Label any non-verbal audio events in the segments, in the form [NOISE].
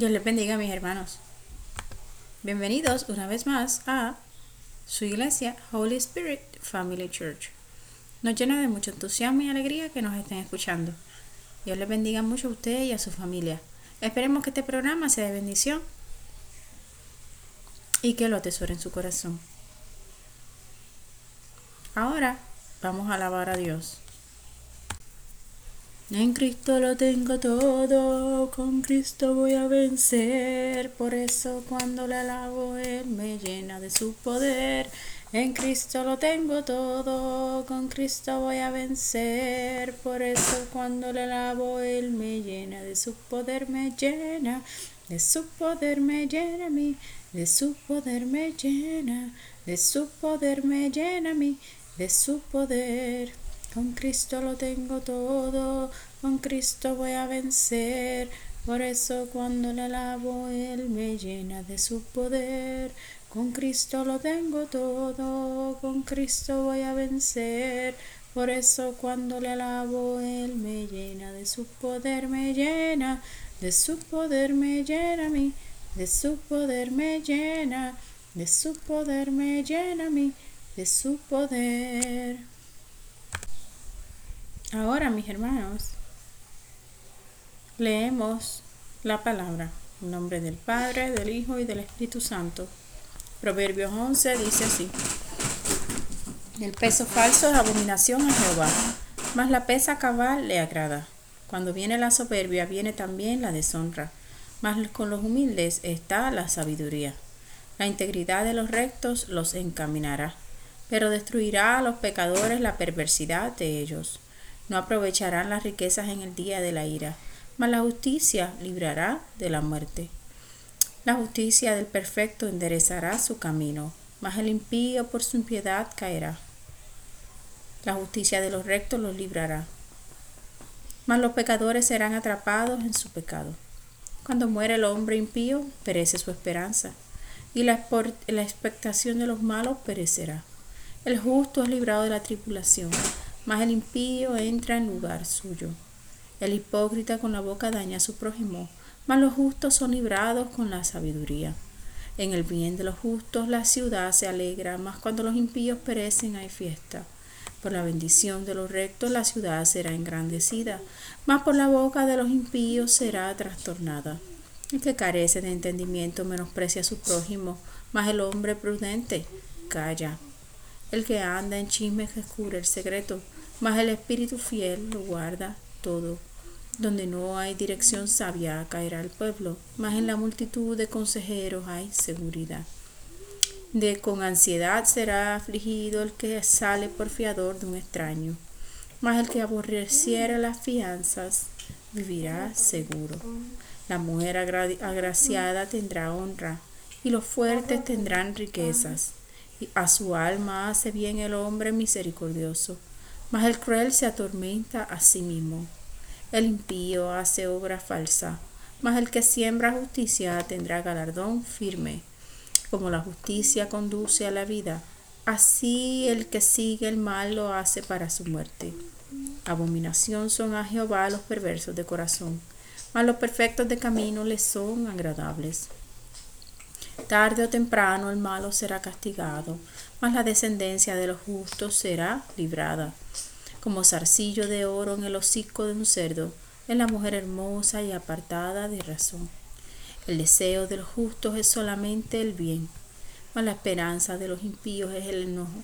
Dios les bendiga, mis hermanos. Bienvenidos una vez más a su iglesia Holy Spirit Family Church. Nos llena de mucho entusiasmo y alegría que nos estén escuchando. Dios les bendiga mucho a usted y a su familia. Esperemos que este programa sea de bendición y que lo atesore en su corazón. Ahora vamos a alabar a Dios. En Cristo lo tengo todo, con Cristo voy a vencer. Por eso cuando le alabo, Él me llena de su poder. En Cristo lo tengo todo, con Cristo voy a vencer. Por eso cuando le alabo, Él me llena de su poder, me llena. De su poder me llena a mí, de su poder me llena, de su poder me llena a mí, de su poder. Con Cristo lo tengo todo, con Cristo voy a vencer. Por eso cuando le alabo, Él me llena de su poder. Con Cristo lo tengo todo, con Cristo voy a vencer. Por eso cuando le alabo, Él me llena de su poder, me llena, de su poder me llena a mí, de su poder me llena, de su poder me llena a mí, de su poder. Ahora, mis hermanos, leemos la palabra en nombre del Padre, del Hijo y del Espíritu Santo. Proverbios 11 dice así. El peso falso es abominación a Jehová, mas la pesa cabal le agrada. Cuando viene la soberbia, viene también la deshonra, mas con los humildes está la sabiduría. La integridad de los rectos los encaminará, pero destruirá a los pecadores la perversidad de ellos no aprovecharán las riquezas en el día de la ira, mas la justicia librará de la muerte. La justicia del perfecto enderezará su camino, mas el impío por su impiedad caerá. La justicia de los rectos los librará, mas los pecadores serán atrapados en su pecado. Cuando muere el hombre impío, perece su esperanza, y la, expectación de los malos perecerá. El justo es librado de la tribulación, mas el impío entra en lugar suyo. El hipócrita con la boca daña a su prójimo, mas los justos son librados con la sabiduría. En el bien de los justos la ciudad se alegra, mas cuando los impíos perecen hay fiesta. Por la bendición de los rectos la ciudad será engrandecida, mas por la boca de los impíos será trastornada. El que carece de entendimiento menosprecia a su prójimo, mas el hombre prudente calla. El que anda en chismes descubre el secreto, mas el espíritu fiel lo guarda todo. Donde no hay dirección sabia caerá el pueblo, mas en la multitud de consejeros hay seguridad. De con ansiedad será afligido el que sale por fiador de un extraño, mas el que aborreciera las fianzas vivirá seguro. La mujer agraciada tendrá honra, y los fuertes tendrán riquezas a su alma hace bien el hombre misericordioso, mas el cruel se atormenta a sí mismo. El impío hace obra falsa, mas el que siembra justicia tendrá galardón firme. Como la justicia conduce a la vida, así el que sigue el mal lo hace para su muerte. Abominación son a Jehová los perversos de corazón, mas los perfectos de camino les son agradables. Tarde o temprano el malo será castigado, mas la descendencia de los justos será librada. Como zarcillo de oro en el hocico de un cerdo, es la mujer hermosa y apartada de razón. El deseo de los justos es solamente el bien, mas la esperanza de los impíos es el enojo.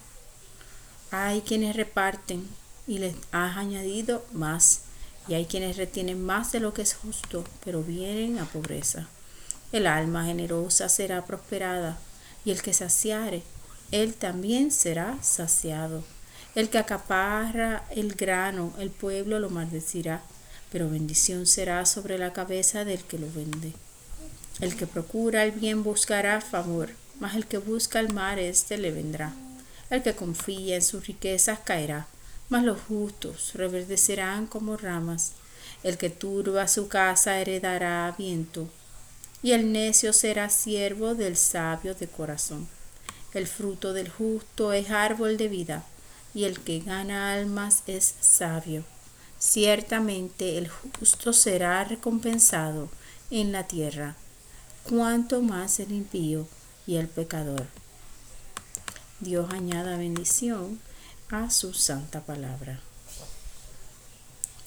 Hay quienes reparten y les has añadido más, y hay quienes retienen más de lo que es justo, pero vienen a pobreza. El alma generosa será prosperada, y el que saciare, él también será saciado. El que acaparra el grano, el pueblo lo maldecirá, pero bendición será sobre la cabeza del que lo vende. El que procura el bien buscará favor, mas el que busca el mal, éste le vendrá. El que confía en sus riquezas caerá, mas los justos reverdecerán como ramas. El que turba su casa heredará viento, y el necio será siervo del sabio de corazón. El fruto del justo es árbol de vida, y el que gana almas es sabio. Ciertamente el justo será recompensado en la tierra, cuanto más el impío y el pecador. Dios añada bendición a su santa palabra.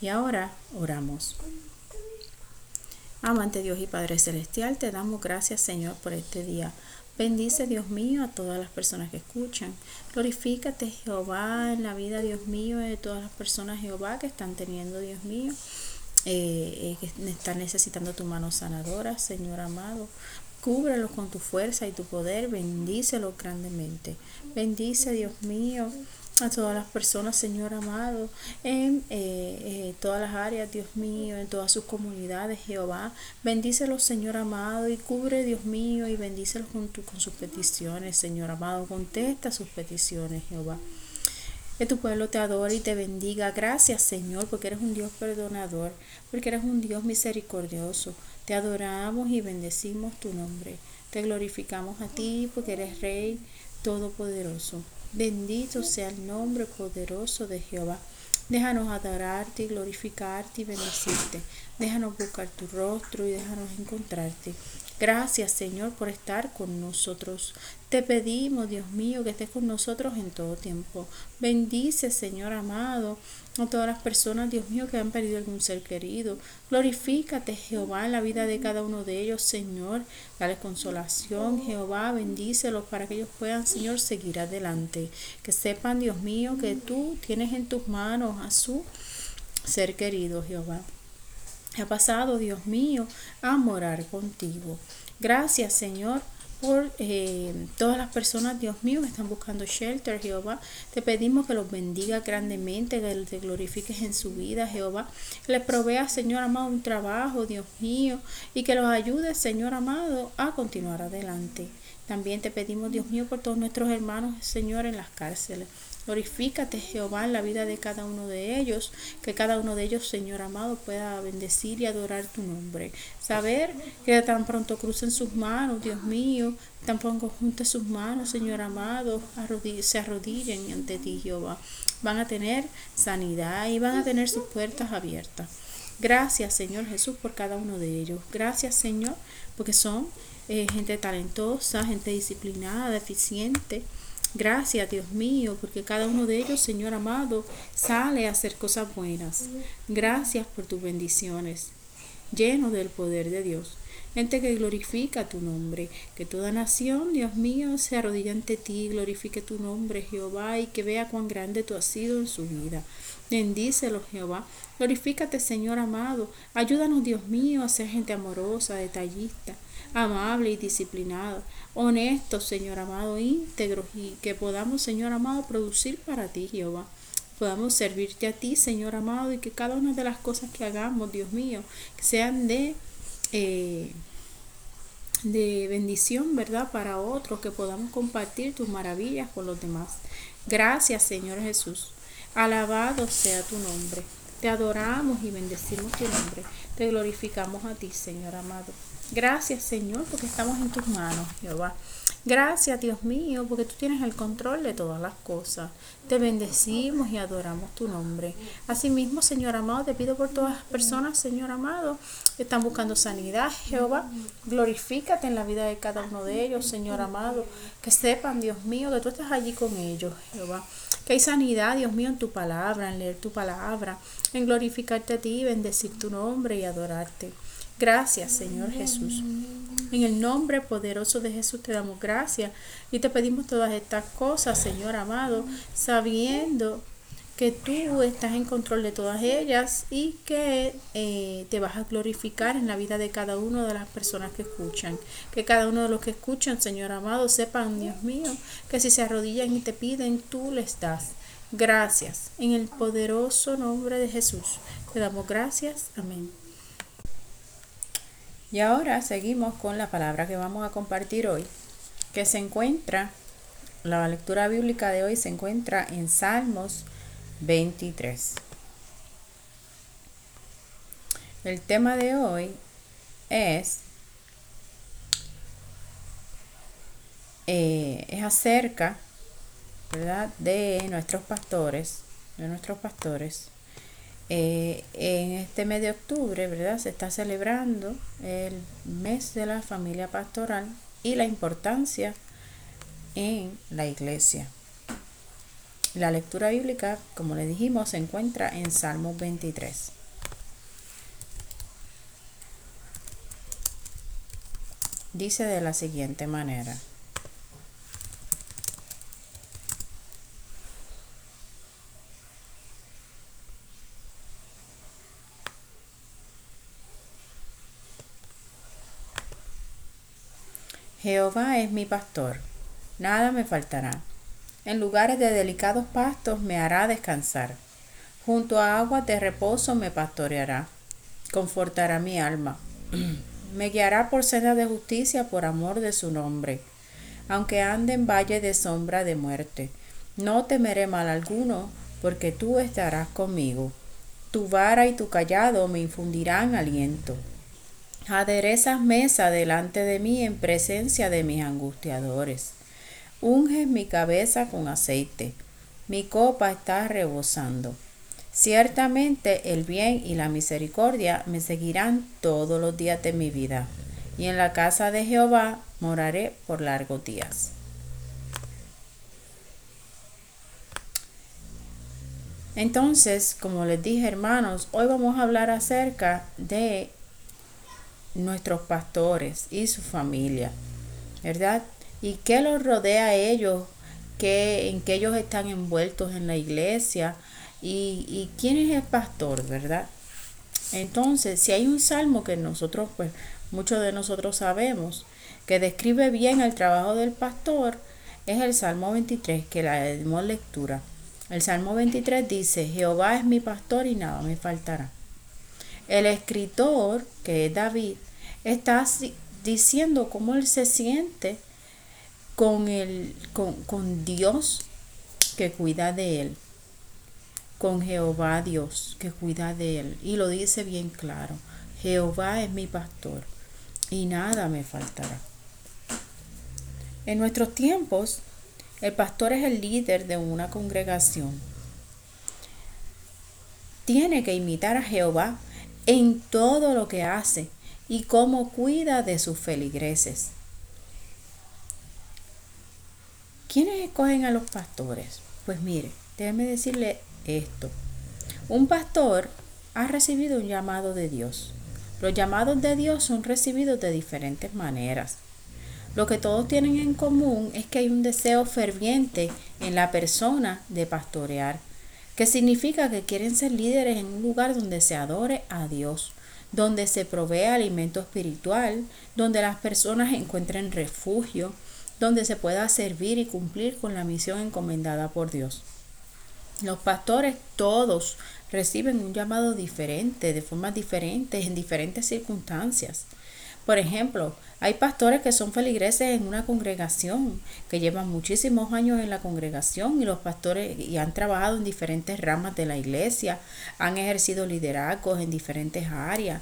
Y ahora oramos. Amante Dios y Padre Celestial, te damos gracias Señor por este día. Bendice Dios mío a todas las personas que escuchan. Glorifícate Jehová en la vida Dios mío de todas las personas Jehová que están teniendo Dios mío. Eh, eh, que están necesitando tu mano sanadora, Señor amado. Cúbrelos con tu fuerza y tu poder, bendícelos grandemente. Bendice, Dios mío, a todas las personas, Señor amado, en eh, eh, todas las áreas, Dios mío, en todas sus comunidades, Jehová. Bendícelos, Señor amado, y cubre, Dios mío, y bendícelos con, con sus peticiones, Señor amado. Contesta sus peticiones, Jehová. Que tu pueblo te adore y te bendiga. Gracias, Señor, porque eres un Dios perdonador, porque eres un Dios misericordioso. Te adoramos y bendecimos tu nombre. Te glorificamos a ti porque eres Rey Todopoderoso. Bendito sea el nombre poderoso de Jehová. Déjanos adorarte y glorificarte y bendecirte. Déjanos buscar tu rostro y déjanos encontrarte. Gracias Señor por estar con nosotros. Te pedimos, Dios mío, que estés con nosotros en todo tiempo. Bendice, Señor amado, a todas las personas, Dios mío, que han perdido algún ser querido. Glorifícate, Jehová, en la vida de cada uno de ellos, Señor. Dale consolación, Jehová, bendícelos para que ellos puedan, Señor, seguir adelante. Que sepan, Dios mío, que tú tienes en tus manos a su ser querido, Jehová ha pasado, Dios mío, a morar contigo. Gracias, Señor, por eh, todas las personas, Dios mío, que están buscando shelter, Jehová. Te pedimos que los bendiga grandemente, que te glorifiques en su vida, Jehová. Les provea, Señor amado, un trabajo, Dios mío, y que los ayude, Señor amado, a continuar adelante. También te pedimos, Dios mío, por todos nuestros hermanos, Señor, en las cárceles. Glorifícate, Jehová, en la vida de cada uno de ellos, que cada uno de ellos, Señor amado, pueda bendecir y adorar tu nombre. Saber que tan pronto crucen sus manos, Dios mío, tan pronto junten sus manos, Señor amado, se arrodillen ante ti, Jehová. Van a tener sanidad y van a tener sus puertas abiertas. Gracias, Señor Jesús, por cada uno de ellos. Gracias, Señor, porque son eh, gente talentosa, gente disciplinada, eficiente Gracias, Dios mío, porque cada uno de ellos, Señor amado, sale a hacer cosas buenas. Gracias por tus bendiciones, lleno del poder de Dios. Gente que glorifica tu nombre, que toda nación, Dios mío, se arrodille ante ti, glorifique tu nombre, Jehová, y que vea cuán grande tú has sido en su vida. Bendícelo, Jehová. Glorifícate, Señor amado. Ayúdanos, Dios mío, a ser gente amorosa, detallista, amable y disciplinado, honesto, Señor amado, íntegro y que podamos, Señor amado, producir para ti, Jehová. Podamos servirte a ti, Señor amado, y que cada una de las cosas que hagamos, Dios mío, sean de, eh, de bendición, ¿verdad? Para otros, que podamos compartir tus maravillas con los demás. Gracias, Señor Jesús. Alabado sea tu nombre. Te adoramos y bendecimos tu nombre. Te glorificamos a ti, Señor amado. Gracias, Señor, porque estamos en tus manos, Jehová. Gracias, Dios mío, porque tú tienes el control de todas las cosas. Te bendecimos y adoramos tu nombre. Asimismo, Señor amado, te pido por todas las personas, Señor amado, que están buscando sanidad, Jehová. Glorifícate en la vida de cada uno de ellos, Señor amado. Que sepan, Dios mío, que tú estás allí con ellos, Jehová. Que hay sanidad, Dios mío, en tu palabra, en leer tu palabra, en glorificarte a ti, bendecir tu nombre y adorarte. Gracias, Señor Jesús. En el nombre poderoso de Jesús te damos gracias y te pedimos todas estas cosas, Señor amado, sabiendo que tú estás en control de todas ellas y que eh, te vas a glorificar en la vida de cada una de las personas que escuchan. Que cada uno de los que escuchan, Señor amado, sepan, Dios mío, que si se arrodillan y te piden, tú les das. Gracias. En el poderoso nombre de Jesús te damos gracias. Amén. Y ahora seguimos con la palabra que vamos a compartir hoy, que se encuentra, la lectura bíblica de hoy se encuentra en Salmos 23. El tema de hoy es, eh, es acerca ¿verdad? de nuestros pastores, de nuestros pastores, Eh, en este mes de octubre, ¿verdad? Se está celebrando el mes de la familia pastoral y la importancia en la iglesia. La lectura bíblica, como le dijimos, se encuentra en Salmos 23. Dice de la siguiente manera. Jehová es mi pastor, nada me faltará. En lugares de delicados pastos me hará descansar. Junto a aguas de reposo me pastoreará. Confortará mi alma. [CLEARS THROAT] me guiará por senda de justicia por amor de su nombre. Aunque ande en valle de sombra de muerte, no temeré mal alguno, porque tú estarás conmigo. Tu vara y tu callado me infundirán aliento. Aderezas mesa delante de mí en presencia de mis angustiadores. Unges mi cabeza con aceite. Mi copa está rebosando. Ciertamente el bien y la misericordia me seguirán todos los días de mi vida, y en la casa de Jehová moraré por largos días. Entonces, como les dije hermanos, hoy vamos a hablar acerca de nuestros pastores y su familia, ¿verdad? ¿Y qué los rodea a ellos? ¿Qué, ¿En qué ellos están envueltos en la iglesia? ¿Y, y quién es el pastor, verdad? Entonces, si hay un salmo que nosotros, pues muchos de nosotros sabemos, que describe bien el trabajo del pastor, es el Salmo 23, que la dimos lectura. El Salmo 23 dice, Jehová es mi pastor y nada me faltará. El escritor, que es David, está diciendo cómo él se siente con, el, con, Dios que cuida de él, con Jehová Dios que cuida de él. Y lo dice bien claro, Jehová es mi pastor y nada me faltará. En nuestros tiempos, el pastor es el líder de una congregación. Tiene que imitar a Jehová en todo lo que hace y cómo cuida de sus feligreses. ¿Quiénes escogen a los pastores? Pues mire, déjeme decirle esto. Un pastor ha recibido un llamado de Dios. Los llamados de Dios son recibidos de diferentes maneras. Lo que todos tienen en común es que hay un deseo ferviente en la persona de pastorear, que significa que quieren ser líderes en un lugar donde se adore a Dios, donde se provee alimento espiritual, donde las personas encuentren refugio, donde se pueda servir y cumplir con la misión encomendada por Dios. Los pastores todos reciben un llamado diferente, de formas diferentes, en diferentes circunstancias. Por ejemplo, hay pastores que son feligreses en una congregación, que llevan muchísimos años en la congregación y los pastores y han trabajado en diferentes ramas de la iglesia, han ejercido liderazgos en diferentes áreas,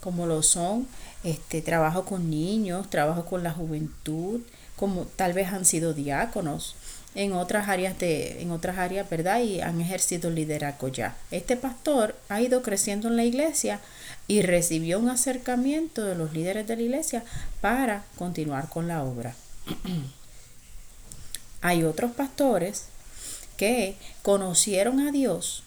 como lo son este trabajo con niños, trabajo con la juventud, como tal vez han sido diáconos en otras áreas de en otras áreas, ¿verdad? Y han ejercido liderazgo ya. Este pastor ha ido creciendo en la iglesia y recibió un acercamiento de los líderes de la iglesia para continuar con la obra. [CLEARS THROAT] Hay otros pastores que conocieron a Dios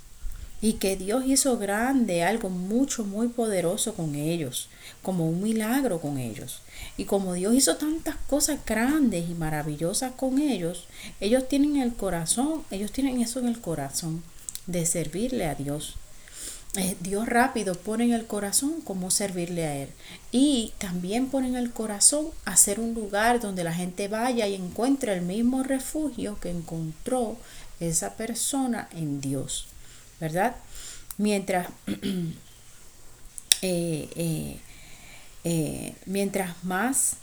y que Dios hizo grande algo mucho, muy poderoso con ellos, como un milagro con ellos. Y como Dios hizo tantas cosas grandes y maravillosas con ellos, ellos tienen el corazón, ellos tienen eso en el corazón de servirle a Dios. Eh, Dios rápido pone en el corazón cómo servirle a Él. Y también pone en el corazón hacer un lugar donde la gente vaya y encuentre el mismo refugio que encontró esa persona en Dios. ¿Verdad? Mientras, [CLEARS THROAT] eh, eh, mientras más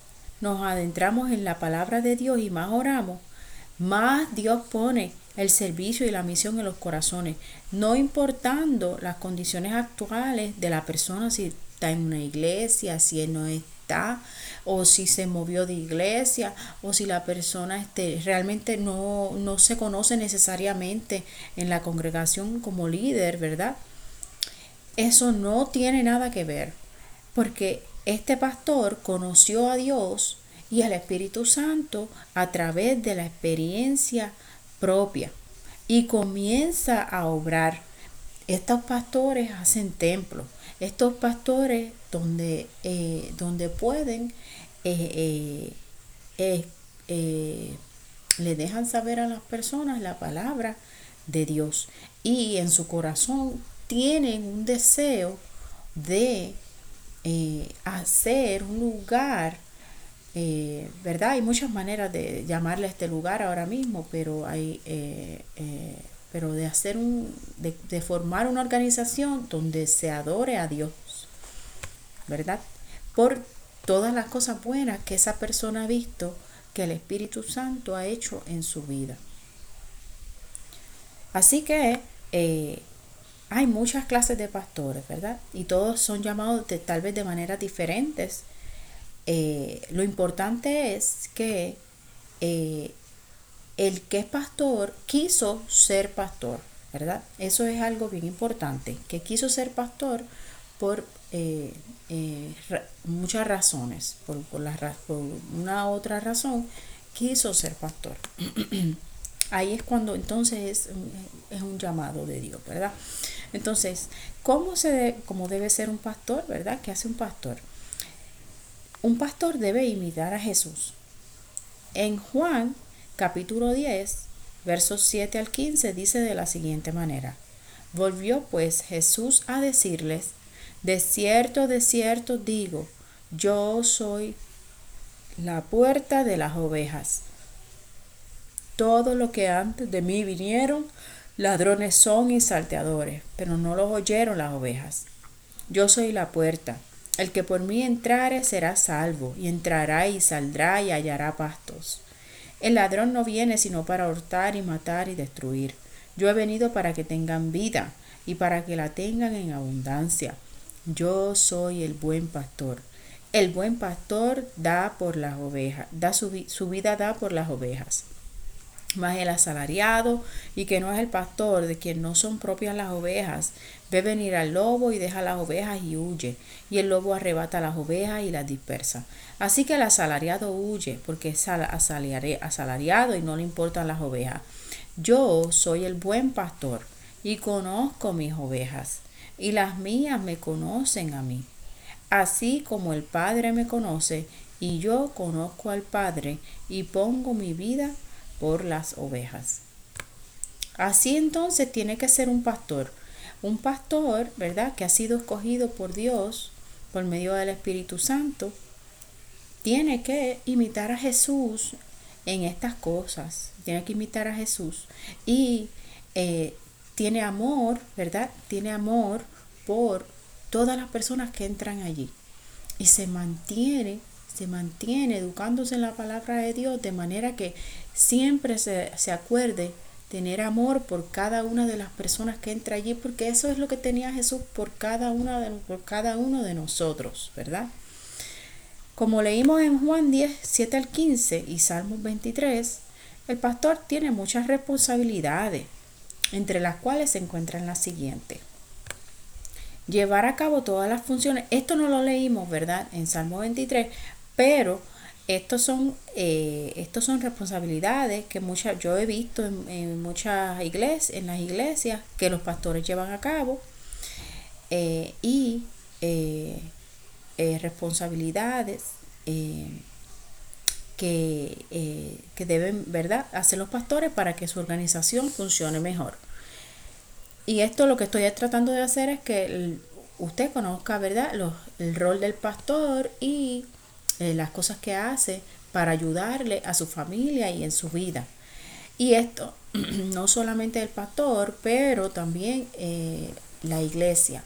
nos adentramos en la palabra de Dios y más oramos, más Dios pone el servicio y la misión en los corazones, no importando las condiciones actuales de la persona, si está en una iglesia, si no está, o si se movió de iglesia, o si la persona este, realmente no, no se conoce necesariamente en la congregación como líder, ¿verdad? Eso no tiene nada que ver, porque este pastor conoció a Dios y al Espíritu Santo a través de la experiencia propia y comienza a obrar. Estos pastores hacen templos, estos pastores donde, eh, donde pueden eh, eh, le dejan saber a las personas la palabra de Dios y en su corazón tienen un deseo de hacer un lugar eh, ¿verdad? Hay muchas maneras de llamarle a este lugar ahora mismo, pero hay, eh, eh, pero de hacer un, de, formar una organización donde se adore a Dios, ¿verdad? Por todas las cosas buenas que esa persona ha visto que el Espíritu Santo ha hecho en su vida. Así que hay muchas clases de pastores, ¿verdad? Y todos son llamados tal vez de maneras diferentes eh, lo importante es que eh, el que es pastor quiso ser pastor, ¿verdad? Eso es algo bien importante, que quiso ser pastor por eh, muchas razones, por, por, una otra razón, quiso ser pastor. [CLEARS THROAT] Ahí es cuando entonces es, es, un llamado de Dios, ¿verdad? Entonces, ¿cómo, se cómo debe ser un pastor, verdad? ¿Qué hace un pastor? Un pastor debe imitar a Jesús. En Juan capítulo 10, versos 7 al 15 dice de la siguiente manera. Volvió pues Jesús a decirles, de cierto, de cierto digo, yo soy la puerta de las ovejas. Todo lo que antes de mí vinieron, ladrones son y salteadores, pero no los oyeron las ovejas. Yo soy la puerta. El que por mí entrare será salvo, y entrará y saldrá y hallará pastos. El ladrón no viene sino para hurtar y matar y destruir. Yo he venido para que tengan vida y para que la tengan en abundancia. Yo soy el buen pastor. El buen pastor da por las ovejas, da su, su vida da por las ovejas más el asalariado y que no es el pastor, de quien no son propias las ovejas, ve venir al lobo y deja las ovejas y huye, y el lobo arrebata las ovejas y las dispersa. Así que el asalariado huye, porque es asalariado y no le importan las ovejas. Yo soy el buen pastor y conozco mis ovejas, y las mías me conocen a mí. Así como el Padre me conoce, y yo conozco al Padre, y pongo mi vida por las ovejas. Así entonces tiene que ser un pastor. Un pastor, ¿verdad? Que ha sido escogido por Dios por medio del Espíritu Santo. Tiene que imitar a Jesús en estas cosas. Tiene que imitar a Jesús. Y eh, tiene amor, ¿verdad? Tiene amor por todas las personas que entran allí. Y se mantiene se mantiene educándose en la palabra de Dios de manera que siempre se, acuerde tener amor por cada una de las personas que entra allí, porque eso es lo que tenía Jesús por cada, una de, por cada uno de nosotros, ¿verdad? Como leímos en Juan 10, 7 al 15 y Salmos 23, el pastor tiene muchas responsabilidades, entre las cuales se encuentran las siguientes. Llevar a cabo todas las funciones, esto no lo leímos, ¿verdad? En Salmo 23, pero estos son, eh, estos son responsabilidades que muchas, yo he visto en, muchas iglesias, en las iglesias que los pastores llevan a cabo eh, y eh, responsabilidades que, que, deben ¿verdad? hacer los pastores para que su organización funcione mejor. Y esto lo que estoy tratando de hacer es que usted conozca ¿verdad? el rol del pastor y eh, las cosas que hace para ayudarle a su familia y en su vida. Y esto [CLEARS THROAT] no solamente el pastor, pero también eh, la iglesia,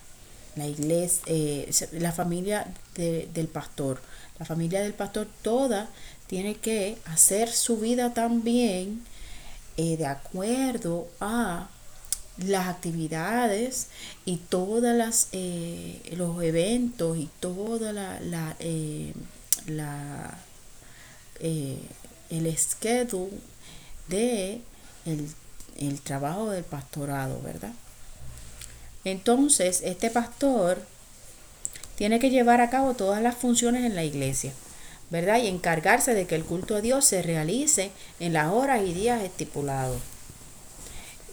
la iglesia, eh, la familia del pastor. La familia del pastor toda tiene que hacer su vida también de acuerdo a las actividades y todas las los eventos y toda la, la la, eh, el schedule de el, trabajo del pastorado, ¿verdad? Entonces, este pastor tiene que llevar a cabo todas las funciones en la iglesia, ¿verdad? Y encargarse de que el culto a Dios se realice en las horas y días estipulados.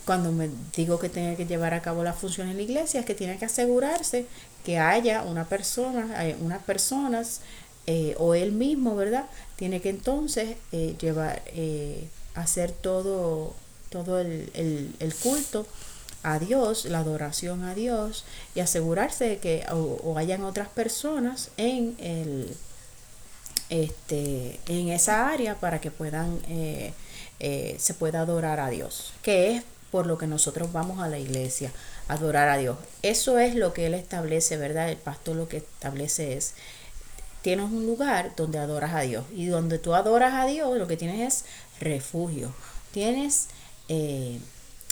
Cuando me digo que tiene que llevar a cabo las funciones en la iglesia, es que tiene que asegurarse que haya una persona, eh, unas personas eh, o él mismo, ¿verdad? Tiene que entonces eh, llevar, hacer todo, todo el, el culto a Dios, la adoración a Dios y asegurarse de que o, hayan otras personas en el este en esa área para que puedan eh, eh, se pueda adorar a Dios que es por lo que nosotros vamos a la iglesia adorar a Dios eso es lo que él establece verdad el pastor lo que establece es tienes un lugar donde adoras a Dios y donde tú adoras a Dios lo que tienes es refugio tienes eh,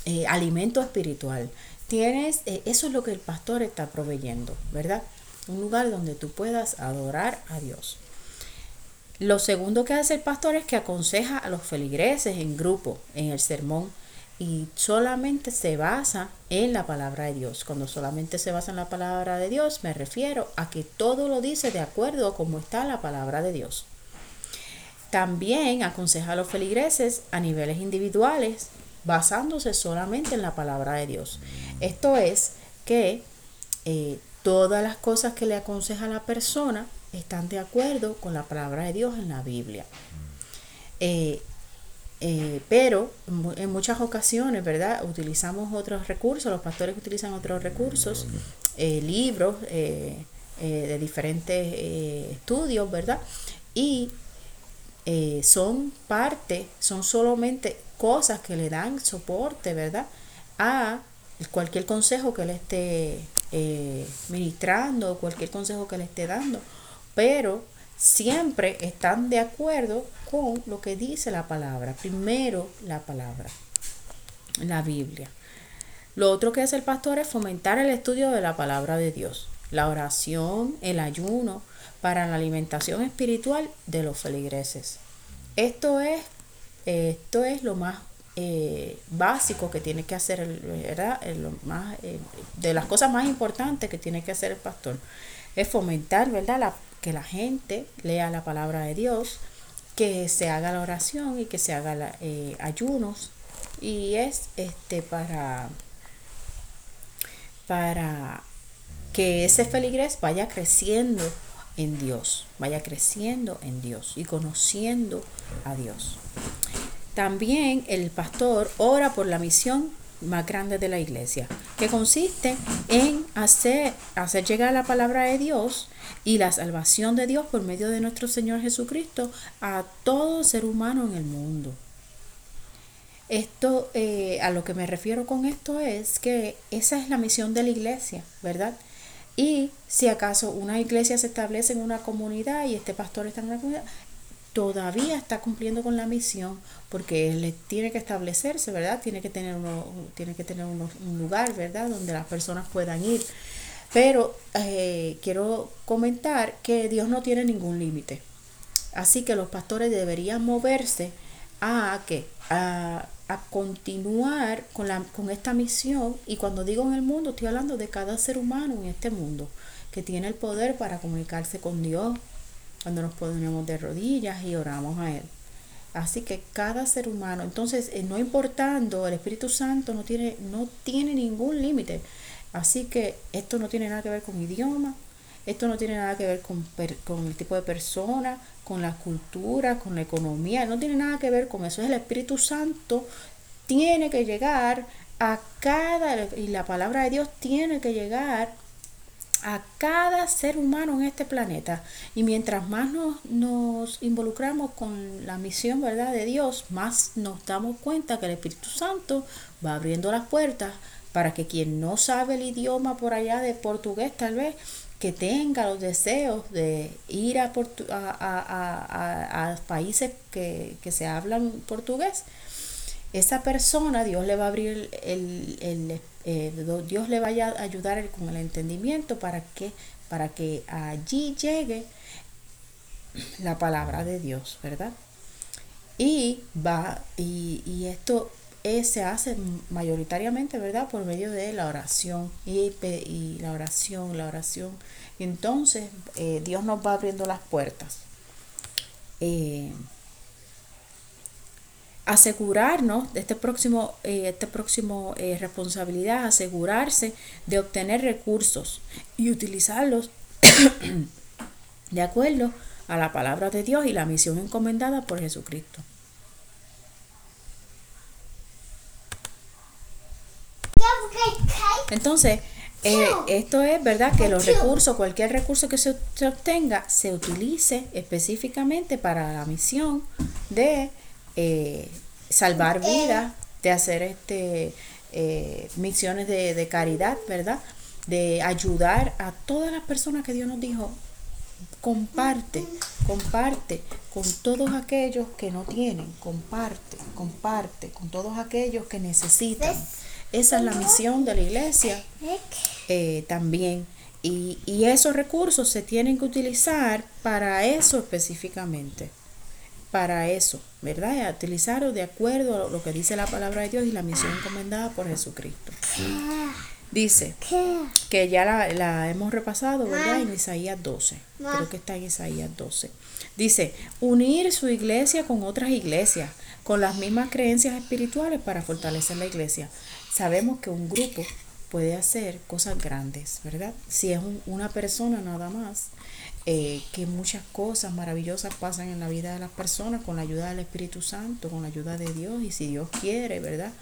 eh, alimento espiritual. Tienes, eh, eso es lo que el pastor está proveyendo, ¿verdad? Un lugar donde tú puedas adorar a Dios. Lo segundo que hace el pastor es que aconseja a los feligreses en grupo, en el sermón, y solamente se basa en la palabra de Dios. Cuando solamente se basa en la palabra de Dios, me refiero a que todo lo dice de acuerdo a cómo está la palabra de Dios. También aconseja a los feligreses a niveles individuales basándose solamente en la palabra de Dios. Esto es que eh, todas las cosas que le aconseja a la persona están de acuerdo con la palabra de Dios en la Biblia. Eh, eh, pero en muchas ocasiones, ¿verdad? Utilizamos otros recursos, los pastores utilizan otros recursos, libros de diferentes estudios, ¿verdad? Y son parte, son solamente cosas que le dan soporte, ¿verdad? A cualquier consejo que le esté eh, ministrando, cualquier consejo que le esté dando, pero siempre están de acuerdo con lo que dice la palabra. Primero la palabra, la Biblia. Lo otro que hace el pastor es fomentar el estudio de la palabra de Dios, la oración, el ayuno para la alimentación espiritual de los feligreses. Esto es esto es lo más eh, básico que tiene que hacer, ¿verdad? Lo más, eh, de las cosas más importantes que tiene que hacer el pastor. Es fomentar, ¿verdad? Que la gente lea la palabra de Dios, que se haga la oración y que se haga eh, ayunos. Y es este para, para que ese feligres vaya creciendo en Dios, vaya creciendo en Dios y conociendo a Dios. También el pastor ora por la misión más grande de la iglesia, que consiste en hacer, hacer llegar la palabra de Dios y la salvación de Dios por medio de nuestro Señor Jesucristo a todo ser humano en el mundo. Esto, eh, a lo que me refiero con esto es que esa es la misión de la iglesia, ¿verdad? Y si acaso una iglesia se establece en una comunidad y este pastor está en una comunidad, todavía está cumpliendo con la misión porque él tiene que establecerse, ¿verdad? Tiene que tener, uno, tiene que tener un lugar, ¿verdad? Donde las personas puedan ir. Pero eh, quiero comentar que Dios no tiene ningún límite. Así que los pastores deberían moverse a que a, a, continuar con, la, con esta misión. Y cuando digo en el mundo, estoy hablando de cada ser humano en este mundo que tiene el poder para comunicarse con Dios, cuando nos ponemos de rodillas y oramos a Él. Así que cada ser humano, entonces, eh, no importando, el Espíritu Santo no tiene, no tiene ningún límite. Así que esto no tiene nada que ver con idioma, esto no tiene nada que ver con, con el tipo de persona, con la cultura, con la economía, no tiene nada que ver con eso. Es el Espíritu Santo tiene que llegar a cada, y la palabra de Dios tiene que llegar a cada ser humano en este planeta. Y mientras más nos, nos, involucramos con la misión ¿verdad? de Dios, más nos damos cuenta que el Espíritu Santo va abriendo las puertas para que quien no sabe el idioma por allá de portugués tal vez, que tenga los deseos de ir a, a, a, países que, que se hablan portugués, esa persona Dios le va a abrir el, el, eh, Dios le vaya a ayudar con el entendimiento para que, para que allí llegue la palabra de Dios, ¿verdad? Y va, y, y esto, eh, se hace mayoritariamente, ¿verdad? Por medio de la oración y, y la oración, la oración. Entonces eh, Dios nos va abriendo las puertas. Asegurarnos de este próximo, eh, este próximo eh, responsabilidad, asegurarse de obtener recursos y utilizarlos [COUGHS] de acuerdo a la palabra de Dios y la misión encomendada por Jesucristo. Entonces, eh, esto es verdad que los recursos, cualquier recurso que se, obtenga, se utilice específicamente para la misión de eh, salvar vidas, de hacer este eh, misiones de, de, caridad, ¿verdad? De ayudar a todas las personas que Dios nos dijo, comparte, comparte con todos aquellos que no tienen, comparte, comparte con todos aquellos que necesitan. Esa es la misión de la iglesia eh, también. Y, y esos recursos se tienen que utilizar para eso específicamente para eso, ¿verdad? Utilizarlo de acuerdo a lo que dice la palabra de Dios y la misión encomendada por Jesucristo. Dice que ya la, hemos repasado, ¿verdad? En Isaías 12. Creo que está en Isaías 12. Dice, unir su iglesia con otras iglesias, con las mismas creencias espirituales para fortalecer la iglesia. Sabemos que un grupo puede hacer cosas grandes, ¿verdad? Si es una persona nada más, eh, que muchas cosas maravillosas pasan en la vida de las personas con la ayuda del Espíritu Santo, con la ayuda de Dios y si Dios quiere, ¿verdad?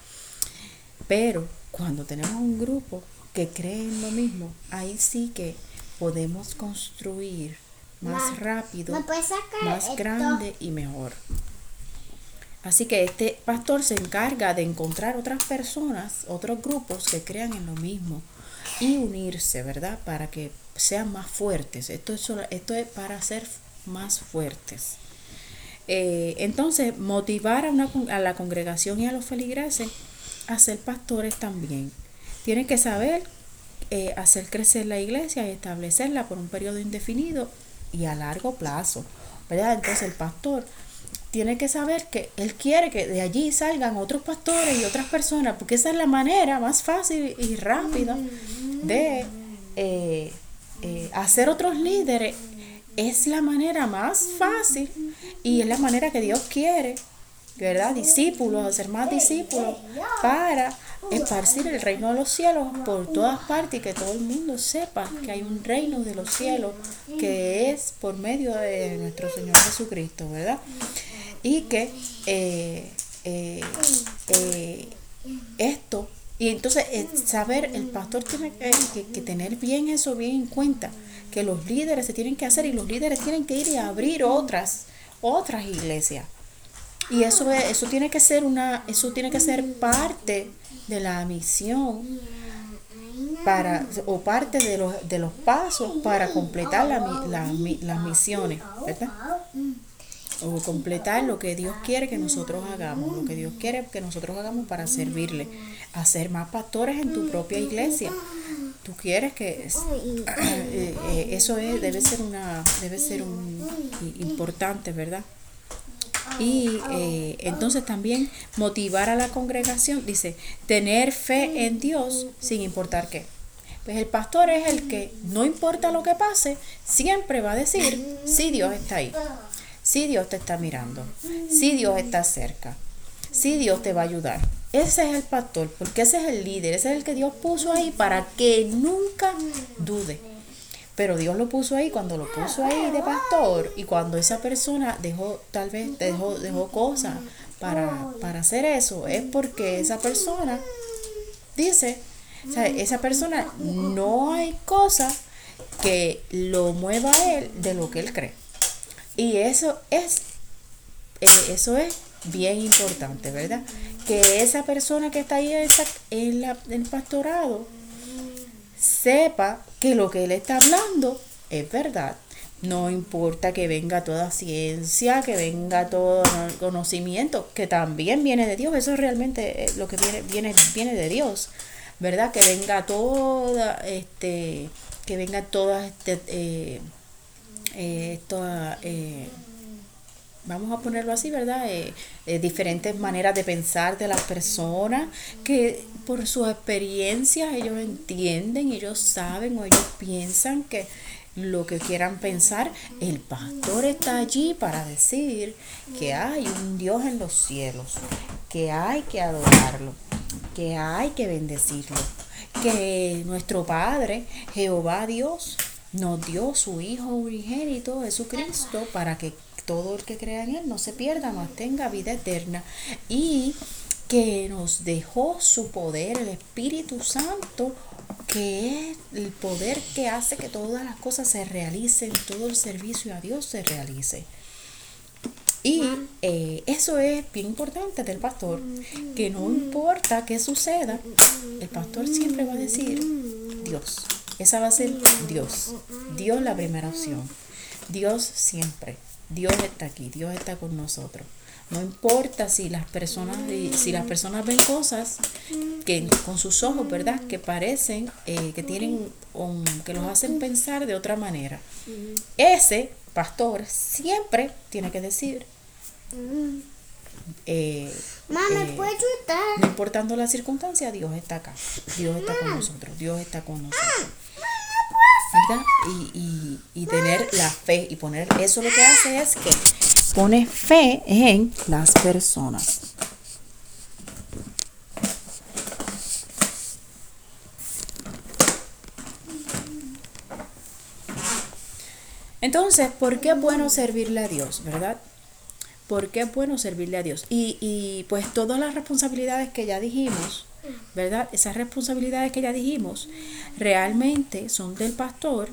Pero cuando tenemos un grupo que cree en lo mismo, ahí sí que podemos construir más rápido, más grande y mejor. Así que este pastor se encarga de encontrar otras personas, otros grupos que crean en lo mismo y unirse, ¿verdad? Para que sean más fuertes. Esto es, esto es para ser más fuertes. Eh, entonces, motivar a, una, a la congregación y a los feligreses a ser pastores también. Tienen que saber eh, hacer crecer la iglesia y establecerla por un periodo indefinido y a largo plazo. ¿verdad? Entonces el pastor tiene que saber que él quiere que de allí salgan otros pastores y otras personas, porque esa es la manera más fácil y rápida de eh, eh, hacer otros líderes es la manera más fácil y es la manera que Dios quiere, ¿verdad? Discípulos, hacer más discípulos para esparcir el reino de los cielos por todas partes y que todo el mundo sepa que hay un reino de los cielos que es por medio de nuestro Señor Jesucristo, ¿verdad? Y que eh, eh, esto y entonces eh, saber, el pastor tiene que, tener bien eso bien en cuenta, que los líderes se tienen que hacer y los líderes tienen que ir y abrir otras, otras iglesias. Y eso, eso tiene que ser una, eso tiene que ser parte de la misión para, o parte de los, de los pasos para completar la, las misiones, ¿verdad? O completar lo que Dios quiere que nosotros hagamos, lo que Dios quiere que nosotros hagamos para servirle, hacer más pastores en tu propia iglesia. Tú quieres que eh, eh, eso es, debe ser una debe ser un importante, ¿verdad? Y eh, entonces también motivar a la congregación, dice, tener fe en Dios sin importar qué. Pues el pastor es el que, no importa lo que pase, siempre va a decir, sí, Dios está ahí. Si Dios te está mirando, si Dios está cerca, si Dios te va a ayudar. Ese es el pastor, porque ese es el líder, ese es el que Dios puso ahí para que nunca dude. Pero Dios lo puso ahí cuando lo puso ahí de pastor y cuando esa persona dejó, tal vez dejó, dejó cosas para, para hacer eso, es porque esa persona dice, o sea, esa persona no hay cosa que lo mueva a él de lo que él cree. Y eso es, eh, eso es bien importante, ¿verdad? Que esa persona que está ahí en, la, el pastorado sepa que lo que él está hablando es verdad. No importa que venga toda ciencia, que venga todo conocimiento, que también viene de Dios. Eso realmente lo que viene, viene, viene de Dios, ¿verdad? Que venga toda, este, que venga toda este, eh, eh, vamos a ponerlo así, ¿verdad? Eh, eh, diferentes maneras de pensar de las personas que por su experiencia ellos entienden, ellos saben o ellos piensan que lo que quieran pensar, el pastor está allí para decir que hay un Dios en los cielos, que hay que adorarlo, que hay que bendecirlo, que nuestro Padre, Jehová Dios, nos dio su Hijo unigénito, Jesucristo, para que todo el que crea en Él no se pierda, mas tenga vida eterna. Y que nos dejó su poder, el Espíritu Santo, que es el poder que hace que todas las cosas se realicen, todo el servicio a Dios se realice. Y eh, eso es bien importante del pastor, que no importa qué suceda, el pastor siempre va a decir Dios. Esa va a ser Dios. Dios la primera opción. Dios siempre. Dios está aquí, Dios está con nosotros. No importa si las personas, si las personas ven cosas que con sus ojos, ¿verdad? Que parecen, eh, que tienen, que los hacen pensar de otra manera. Ese pastor siempre tiene que decir, eh, eh, No importando la circunstancia, Dios está acá. Dios está con nosotros. Dios está con nosotros. Y, y, tener la fe y poner eso lo que hace es que pone fe en las personas. Entonces, ¿por qué es bueno servirle a Dios, verdad? ¿Por qué es bueno servirle a Dios? Y, y pues todas las responsabilidades que ya dijimos, ¿verdad? Esas responsabilidades que ya dijimos realmente son del pastor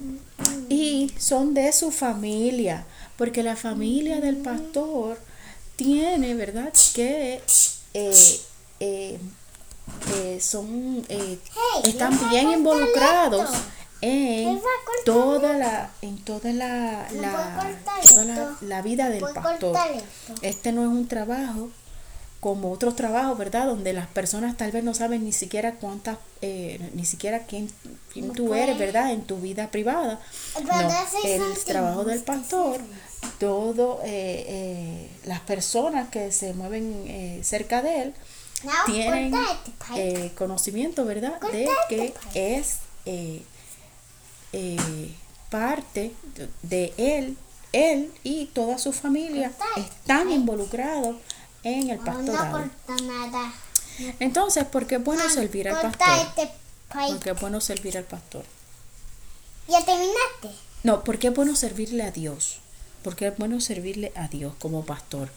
y son de su familia, porque la familia del pastor tiene, ¿verdad? Que eh, eh, eh, son, están bien involucrados en toda la en toda la, la, la vida del pastor. Este no es un trabajo como otros trabajos, ¿verdad? Donde las personas tal vez no saben ni siquiera cuántas, eh, ni siquiera quién, quién tú eres, ¿verdad? En tu vida privada. No, el trabajo del pastor, todo, eh, eh, las personas que se mueven cerca de él, tienen conocimiento, ¿verdad? De que es parte de él, él y toda su familia están involucrados en el pastorado. Entonces, ¿por qué es bueno servir al pastor? Este ¿Por qué es bueno servir al pastor? ¿Ya terminaste? No, ¿por qué es bueno servirle a Dios? Porque es bueno servirle a Dios como pastor.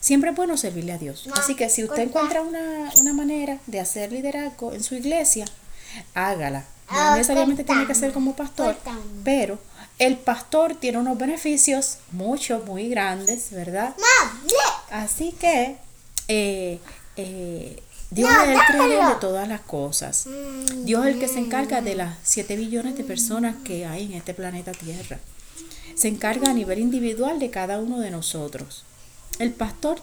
Siempre es bueno servirle a Dios. Así que si usted encuentra una, una manera de hacer liderazgo en su iglesia, hágala. No ah, necesariamente tiene que ser como pastor, pero el pastor tiene unos beneficios muchos, muy grandes, ¿verdad? Así que eh, eh, Dios es el creador de todas las cosas. Mm, Dios es el que se encarga de las 7 billones de personas que hay en este planeta Tierra. Se encarga a nivel individual de cada uno de nosotros. El pastor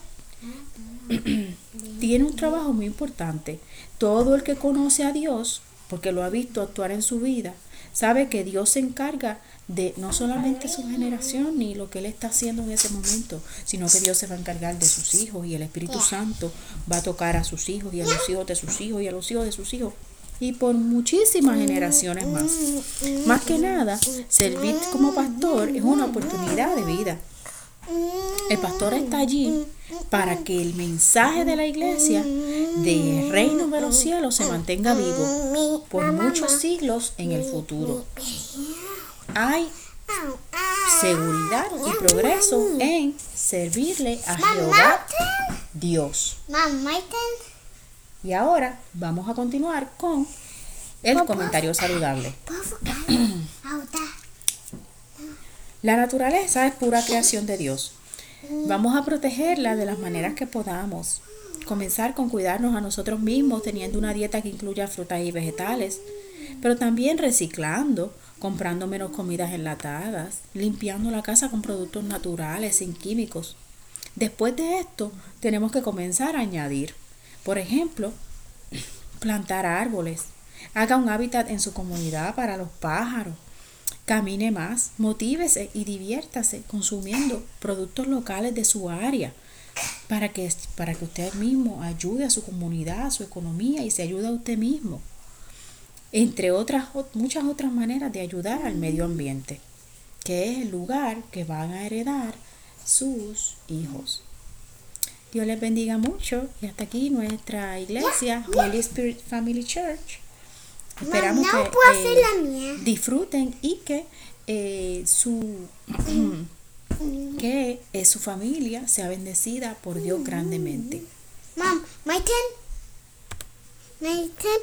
[CLEARS THROAT] tiene un trabajo muy importante. Todo el que conoce a Dios, porque lo ha visto actuar en su vida, sabe que Dios se encarga de no solamente su generación ni lo que Él está haciendo en ese momento, sino que Dios se va a encargar de sus hijos y el Espíritu Santo va a tocar a sus hijos y a los hijos de sus hijos y a los hijos de sus hijos y por muchísimas generaciones más. Más que nada, servir como pastor es una oportunidad de vida. El pastor está allí para que el mensaje de la iglesia del reino de los cielos se mantenga vivo por muchos siglos en el futuro hay seguridad y progreso en servirle a Jehová Dios. Y ahora vamos a continuar con el comentario saludable. La naturaleza es pura creación de Dios. Vamos a protegerla de las maneras que podamos. Comenzar con cuidarnos a nosotros mismos teniendo una dieta que incluya frutas y vegetales, pero también reciclando, comprando menos comidas enlatadas, limpiando la casa con productos naturales, sin químicos. Después de esto, tenemos que comenzar a añadir, por ejemplo, plantar árboles. Haga un hábitat en su comunidad para los pájaros. Camine más, motívese y diviértase consumiendo productos locales de su área para que, para que usted mismo ayude a su comunidad, a su economía y se ayude a usted mismo. Entre otras, muchas otras maneras de ayudar al medio ambiente, que es el lugar que van a heredar sus hijos. Dios les bendiga mucho y hasta aquí nuestra iglesia, Holy Spirit Family Church. Esperamos no que puedo hacer eh, la mía. disfruten y que eh, su que eh, su familia sea bendecida por Dios grandemente. Mom, my ten, my ten